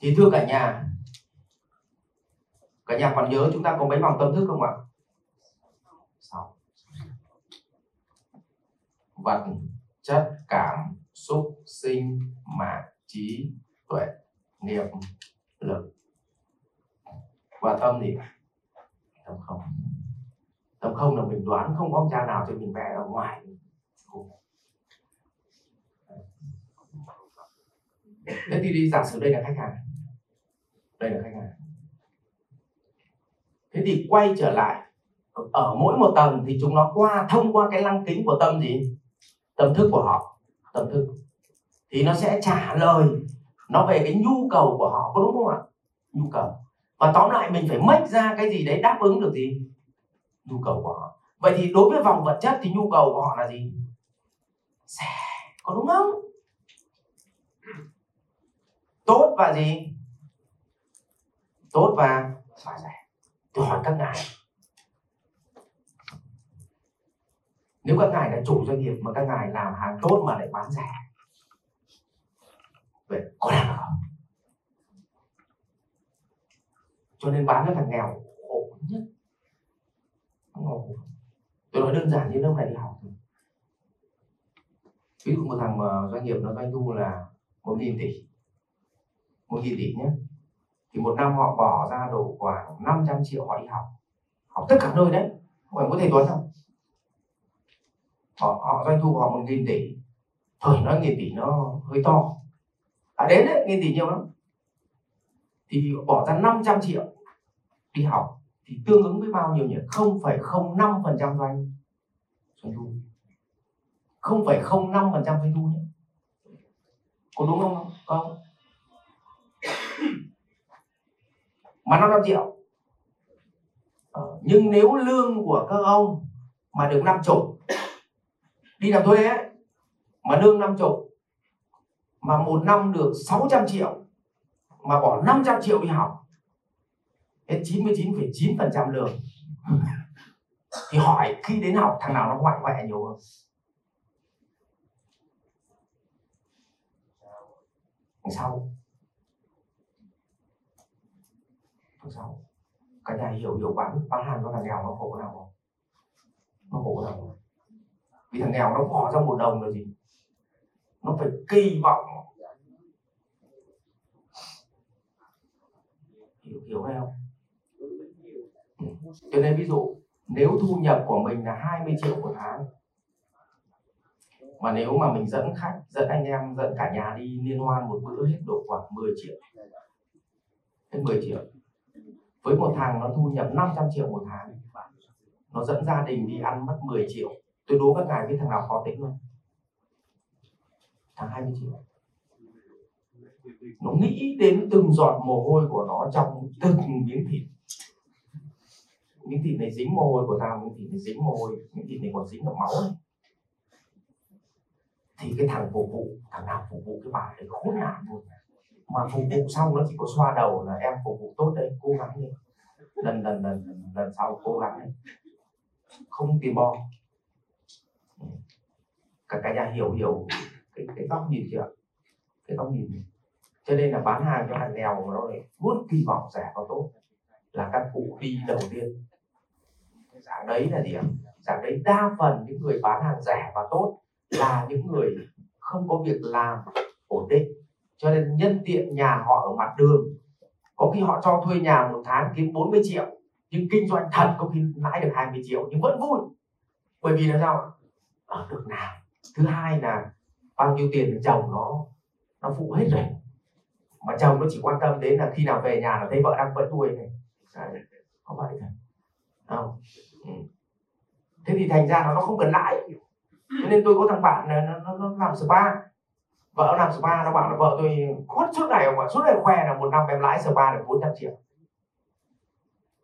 thì thưa cả nhà cả nhà còn nhớ chúng ta có mấy vòng tâm thức không ạ? Sáu. Vật, chất, cảm, xúc, sinh, mạng, trí, tuệ, nghiệp, lực. Và tâm gì tâm không. Tâm không là mình đoán không có ông cha nào cho mình vẽ ở ngoài. Thế thì đi giả sử đây là khách hàng đây là khách hàng. Thế thì quay trở lại, ở mỗi một tầng thì chúng nó qua, thông qua cái lăng kính của tâm gì? Tâm thức của họ, tâm thức. Thì nó sẽ trả lời, nó về cái nhu cầu của họ, có đúng không ạ? Nhu cầu. Và tóm lại, mình phải mất ra cái gì đấy đáp ứng được gì? Nhu cầu của họ. Vậy thì đối với vòng vật chất thì nhu cầu của họ là gì? Xe, có đúng không? Tốt và gì? Tốt và phải rẻ tôi hỏi các ngài. Nếu các ngài là chủ doanh nghiệp mà các ngài làm hàng tốt mà lại bán rẻ, vậy có làm được không? Cho nên bán cho thằng nghèo, khổ nhất. Tôi nói đơn giản như lúc này đi học ví dụ một thằng mà doanh nghiệp nó doanh thu là một nghìn tỷ, một nghìn tỷ nhé thì một năm họ bỏ ra độ khoảng 500 triệu họ đi học. Học tất cả nơi đấy không phải có thầy tuấn đâu. Họ, họ doanh thu của họ một nghìn tỷ. Thời nói nghìn tỷ nó hơi to. À đến đấy nghìn tỷ nhiều lắm. Thì bỏ ra 500 triệu đi học thì tương ứng với bao nhiêu nhỉ? 0,05 phần trăm doanh doanh thu. 0,05 phần trăm doanh thu nhé có đúng không? Không? Mà 500 triệu ờ, nhưng nếu lương của các ông mà được năm chục đi làm thuê ấy mà lương năm chục mà một năm được 600 triệu mà bỏ 500 triệu đi học hết 99,9% lương. Thì hỏi khi đến học thằng nào nó hoại khỏe nhiều hơn? Sau thứ sáu, cả nhà hiểu hiểu bán bán hàng cho thằng nghèo nó khổ nào không? Nó khổ nào không? Vì thằng nghèo nó bỏ ra một đồng là gì? Nó phải kỳ vọng. Hiểu hiểu hay không? Ừ. Cho nên ví dụ, nếu thu nhập của mình là 20 triệu một tháng, mà nếu mà mình dẫn khách, dẫn anh em, dẫn cả nhà đi liên hoan một bữa hết độ khoảng 10 triệu. Hết 10 triệu với một thằng nó thu nhập 500 triệu một tháng. Nó dẫn gia đình đi ăn mất 10 triệu. Tôi đố các ngài biết thằng nào khó tính luôn, thằng 20 triệu. Nó nghĩ đến từng giọt mồ hôi của nó trong từng miếng thịt. Miếng thịt này dính mồ hôi của tao miếng thịt này dính mồ hôi miếng thịt này còn dính cả máu này thì cái thằng phục vụ thằng nào phục vụ cái bà ấy khốn nạn luôn mà phục vụ xong nó chỉ có xoa đầu là em phục vụ tốt đấy cố gắng lên lần lần lần lần, lần sau cố gắng đi. Không tìm bo ừ. cả cả nhà hiểu hiểu cái cái góc nhìn chưa cái góc nhìn cho nên là bán hàng cho hàng nghèo mà nó lại luôn kỳ vọng rẻ và tốt. Là các cụ đi đầu tiên. Dạng đấy là gì ạ? Dạng đấy đa phần những người bán hàng rẻ và tốt là những người không có việc làm ổn định cho nên nhân tiện nhà họ ở mặt đường có khi họ cho thuê nhà một tháng kiếm 40 triệu nhưng kinh doanh thật có khi lãi được 20 triệu nhưng vẫn vui. Bởi vì là sao ở được nào? Thứ hai là bao nhiêu tiền chồng nó nó phụ hết rồi. Mà chồng nó chỉ quan tâm đến là khi nào về nhà là thấy vợ đang vẫn nuôi này. Đấy, có vậy thôi không. Ừ. thế thì thành ra nó nó không cần lãi. Cho nên tôi có thằng bạn nó, nó, nó làm spa vợ làm spa nó bảo là vợ tôi khuất suốt ngày mà suốt ngày khoe là một năm em lãi spa được 400 triệu.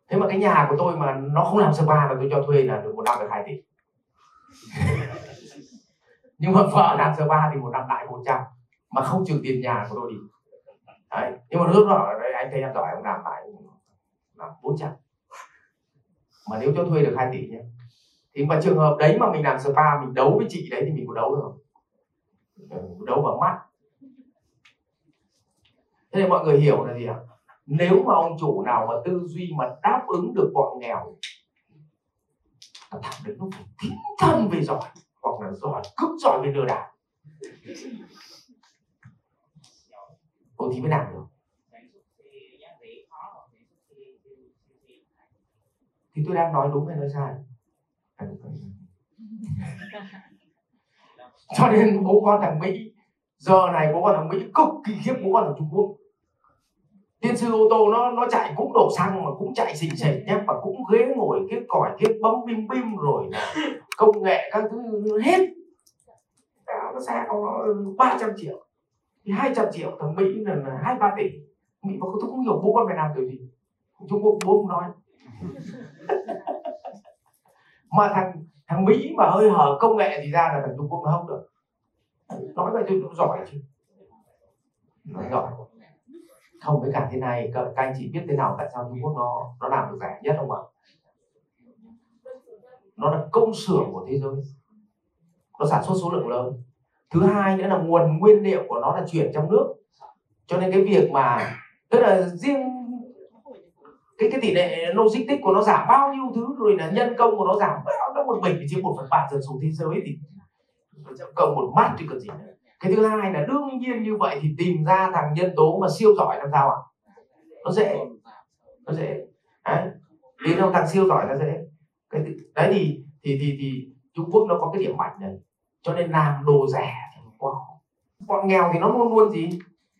Thế mà cái nhà của tôi mà nó không làm spa mà tôi cho thuê là được một năm được 2 tỷ. Nhưng mà vợ làm spa thì một năm lại 100 mà không trừ tiền nhà của tôi đi. Đấy nhưng mà lúc đó đấy, anh thấy em giỏi ông làm lại làm 400 mà nếu cho thuê được 2 tỷ nhé. Thì mà trường hợp đấy mà mình làm spa mình đấu với chị đấy thì mình có đấu được không? Đấu bằng mắt. Thế mọi người hiểu là gì ạ? Nếu mà ông chủ nào mà tư duy mà đáp ứng được bọn nghèo, là thằng đấy nó phải tín thân về giỏi, hoặc là giỏi cực giỏi về lừa đảo. Cô thì mới làm được. Thì tôi đang nói đúng hay nói sai? cho nên bố con thằng mỹ, giờ này bố con thằng mỹ cực kỳ khiếp bố con thằng trung quốc. Tiên sư ô tô nó nó chạy cũng đổ xăng mà cũng chạy xình xịch nhé và cũng ghế ngồi kiếp còi kiếp bấm bim bim rồi là công nghệ các thứ hết. Nó xe nó ba trăm triệu. Thì hai trăm triệu thằng mỹ là hai ba tỷ. Mỹ mà tôi không hiểu bố con phải làm kiểu gì. Trung quốc bố không nói mà thằng thằng mỹ mà hơi hở công nghệ thì ra là thằng trung quốc nó không được. Nói vậy tôi giỏi chứ. Nói giỏi. Không với cả thế này các, anh chị biết thế nào tại sao Trung Quốc nó nó làm được rẻ nhất không ạ? Nó là công xưởng của thế giới. Nó sản xuất số lượng lớn. Thứ hai nữa là nguồn nguyên liệu của nó là chuyển trong nước. Cho nên cái việc mà tức là riêng cái cái tỷ lệ logistics của nó giảm bao nhiêu thứ, rồi là nhân công của nó giảm nó một mình chỉ chiếm một phần ba dân số thế giới thì cộng một mắt thì cần gì nữa. Cái thứ hai là đương nhiên như vậy thì tìm ra thằng nhân tố mà siêu giỏi làm sao ạ? Nó dễ. Nó dễ. Đấy. Đến đâu thằng siêu giỏi là dễ. Cái đấy thì thì thì thì Trung Quốc nó có cái điểm mạnh này. Cho nên làm đồ rẻ thì quá khó. Bọn nghèo thì nó luôn luôn gì?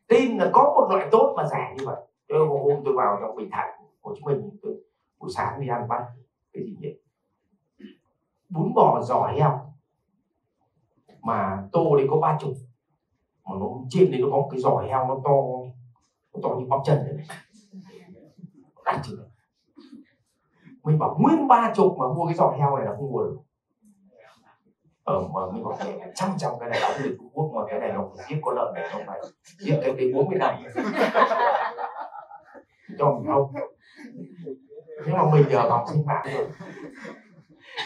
Tin là có một loại tốt mà rẻ như vậy. Tôi hôm tôi vào trong Bình Thạnh Hồ Chí Minh buổi sáng đi ăn bát cái gì nhỉ? Bún bò giò heo. Mà tô đấy có ba chục, mà nó trên đấy nó có một cái giò heo nó to nó to như bắp chân này đặt chưa mình bảo nguyên ba chục mà mua cái giò heo này là không mua được. Ờ mà mình bảo trăm trăm cái này đóng từ Trung Quốc mà cái này nó phải giết con lợn này không phải giết cái cái bốn mươi này cho mình không nhưng mà mình giờ học sinh mạng rồi.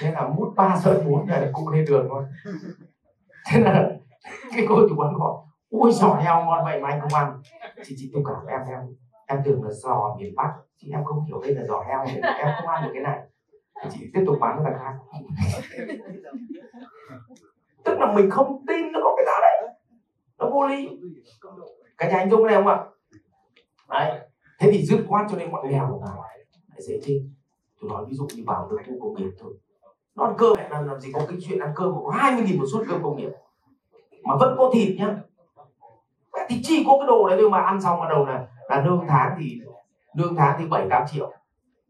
Thế là mút ba sợi bốn này là cũng lên đường thôi. Thế là cái cô chủ quán gọi ui giò heo ngon vậy mà anh không ăn. Chị chị tôi cảm em em em tưởng là giò miền bắc, chị em không hiểu đây là giò heo nên em không ăn được cái này. Chị tiếp tục bán cho thằng khác. Tức là mình không tin nó có cái giá đấy. Nó vô lý. Cái nhà anh dung này không ạ. Đấy. Thế thì dứt khoát cho nên bọn nghèo là dễ chết tôi nói ví dụ như vào được khu công nghiệp thôi. Nó ăn cơm làm, làm gì có cái chuyện ăn cơm có hai mươi nghìn một suất cơm công nghiệp. Mà vẫn có thịt nhá. Thì chỉ có cái đồ đấy thôi mà ăn xong bắt đầu là là lương tháng thì lương tháng thì bảy tám triệu.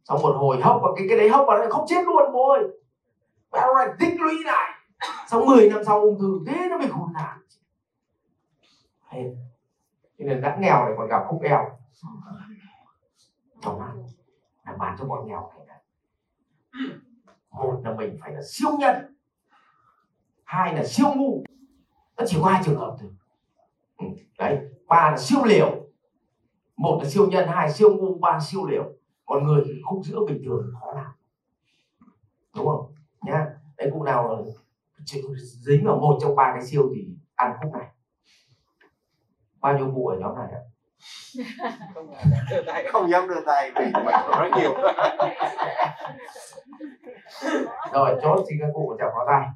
Xong một hồi hốc vào cái cái đấy hốc vào đấy không chết luôn bố ơi. Bắt đầu lại tích lũy lại. Xong 10 năm sau ung thư thế nó mới khốn nạn thế nên đã nghèo này còn gặp khúc eo trong mắt là bán cho bọn nghèo. này một là mình phải là siêu nhân hai là siêu ngu. Nó chỉ có hai trường hợp thôi. Ừ, đấy ba là siêu liều. Một là siêu nhân hai siêu ngu ba siêu liều. Còn người thì khúc giữa bình thường khó làm. Đúng không? Nhá đấy cụ nào dính vào một trong ba cái siêu thì ăn khúc này. Bao nhiêu vụ ở nhóm này ạ? Không dám đưa tay vì mình nói nhiều. Rồi chốt xin các cụ chào pháo tay